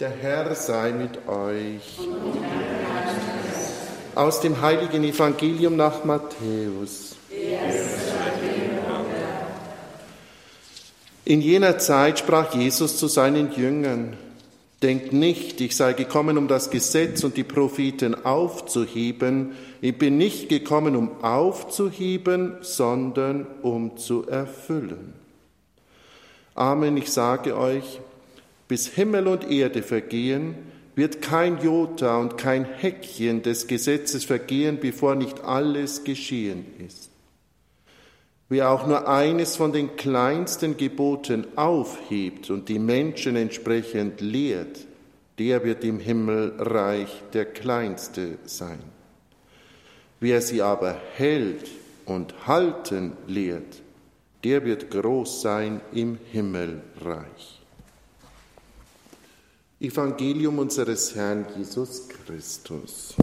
Der Herr sei mit euch. Aus dem heiligen Evangelium nach Matthäus. In jener Zeit sprach Jesus zu seinen Jüngern, Denkt nicht, ich sei gekommen, um das Gesetz und die Propheten aufzuheben. Ich bin nicht gekommen, um aufzuheben, sondern um zu erfüllen. Amen, ich sage euch, bis Himmel und Erde vergehen, wird kein Jota und kein Häkchen des Gesetzes vergehen, bevor nicht alles geschehen ist. Wer auch nur eines von den kleinsten Geboten aufhebt und die Menschen entsprechend lehrt, der wird im Himmelreich der Kleinste sein. Wer sie aber hält und halten lehrt, der wird groß sein im Himmelreich. Evangelium unseres Herrn Jesus Christus.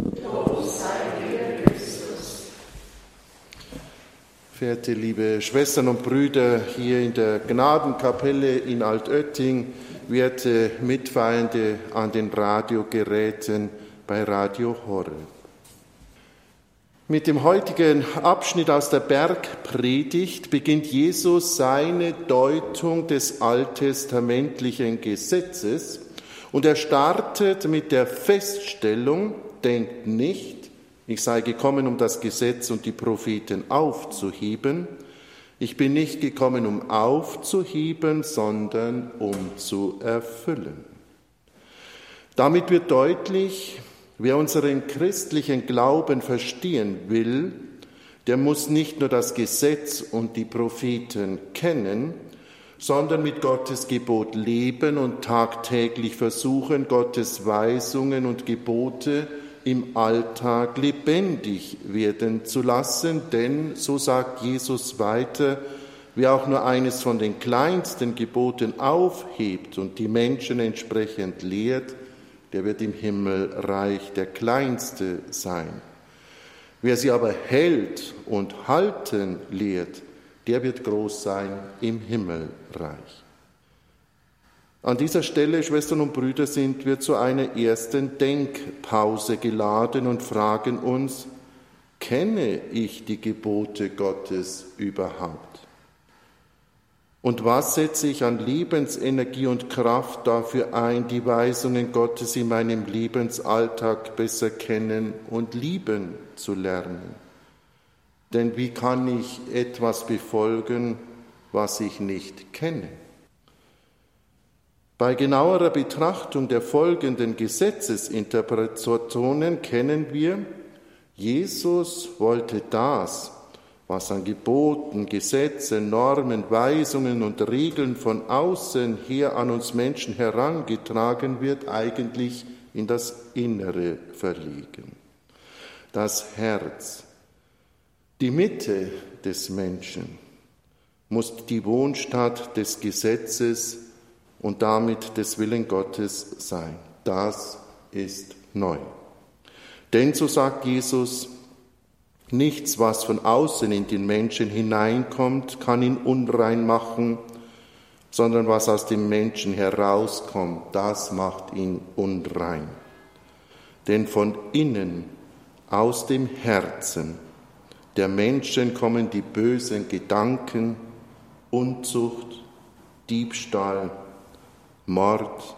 Verehrte liebe Schwestern und Brüder hier in der Gnadenkapelle in Altötting, werte Mitfeiernde an den Radiogeräten bei Radio Horre. Mit dem heutigen Abschnitt aus der Bergpredigt beginnt Jesus seine Deutung des alttestamentlichen Gesetzes und er startet mit der Feststellung, denkt nicht, ich sei gekommen, um das Gesetz und die Propheten aufzuheben. Ich bin nicht gekommen, um aufzuheben, sondern um zu erfüllen. Damit wird deutlich, wer unseren christlichen Glauben verstehen will, der muss nicht nur das Gesetz und die Propheten kennen, sondern mit Gottes Gebot leben und tagtäglich versuchen, Gottes Weisungen und Gebote im Alltag lebendig werden zu lassen, denn, so sagt Jesus weiter, wer auch nur eines von den kleinsten Geboten aufhebt und die Menschen entsprechend lehrt, der wird im Himmelreich der Kleinste sein. Wer sie aber hält und halten lehrt, der wird groß sein im Himmelreich. An dieser Stelle, Schwestern und Brüder, sind wir zu einer ersten Denkpause geladen und fragen uns, kenne ich die Gebote Gottes überhaupt? Und was setze ich an Lebensenergie und Kraft dafür ein, die Weisungen Gottes in meinem Lebensalltag besser kennen und lieben zu lernen? Denn wie kann ich etwas befolgen, was ich nicht kenne? Bei genauerer Betrachtung der folgenden Gesetzesinterpretationen kennen wir, Jesus wollte das, was an Geboten, Gesetzen, Normen, Weisungen und Regeln von außen her an uns Menschen herangetragen wird, eigentlich in das Innere verlegen. Das Herz, die Mitte des Menschen muss die Wohnstatt des Gesetzes und damit des Willen Gottes sein. Das ist neu. Denn so sagt Jesus, nichts, was von außen in den Menschen hineinkommt, kann ihn unrein machen, sondern was aus dem Menschen herauskommt, das macht ihn unrein. Denn von innen, aus dem Herzen, der Menschen kommen die bösen Gedanken, Unzucht, Diebstahl, Mord,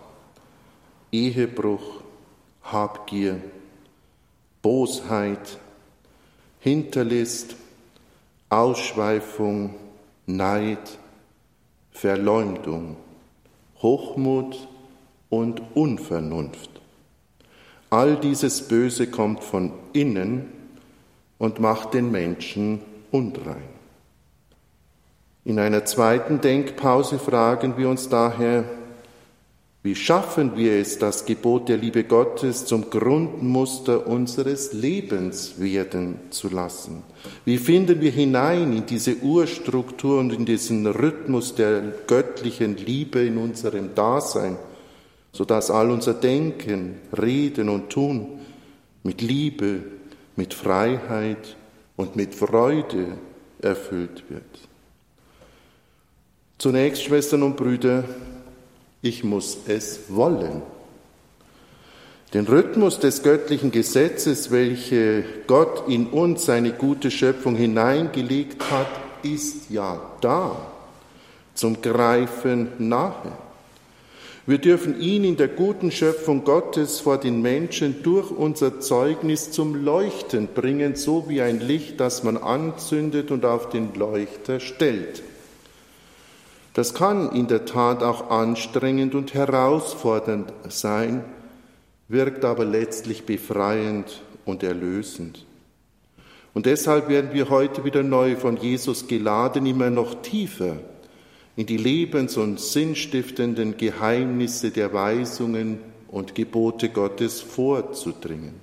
Ehebruch, Habgier, Bosheit, Hinterlist, Ausschweifung, Neid, Verleumdung, Hochmut und Unvernunft. All dieses Böse kommt von innen und macht den Menschen unrein. In einer zweiten Denkpause fragen wir uns daher, wie schaffen wir es, das Gebot der Liebe Gottes zum Grundmuster unseres Lebens werden zu lassen? Wie finden wir hinein in diese Urstruktur und in diesen Rhythmus der göttlichen Liebe in unserem Dasein, sodass all unser Denken, Reden und Tun mit Liebe, mit Freiheit und mit Freude erfüllt wird. Zunächst, Schwestern und Brüder, ich muss es wollen. Den Rhythmus des göttlichen Gesetzes, welche Gott in uns seine gute Schöpfung hineingelegt hat, ist ja da, zum Greifen nahe. Wir dürfen ihn in der guten Schöpfung Gottes vor den Menschen durch unser Zeugnis zum Leuchten bringen, so wie ein Licht, das man anzündet und auf den Leuchter stellt. Das kann in der Tat auch anstrengend und herausfordernd sein, wirkt aber letztlich befreiend und erlösend. Und deshalb werden wir heute wieder neu von Jesus geladen, immer noch tiefer in die lebens- und sinnstiftenden Geheimnisse der Weisungen und Gebote Gottes vorzudringen,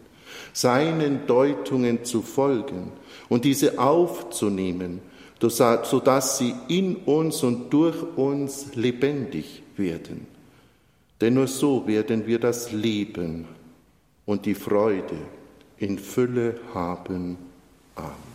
seinen Deutungen zu folgen und diese aufzunehmen, sodass sie in uns und durch uns lebendig werden. Denn nur so werden wir das Leben und die Freude in Fülle haben. Amen.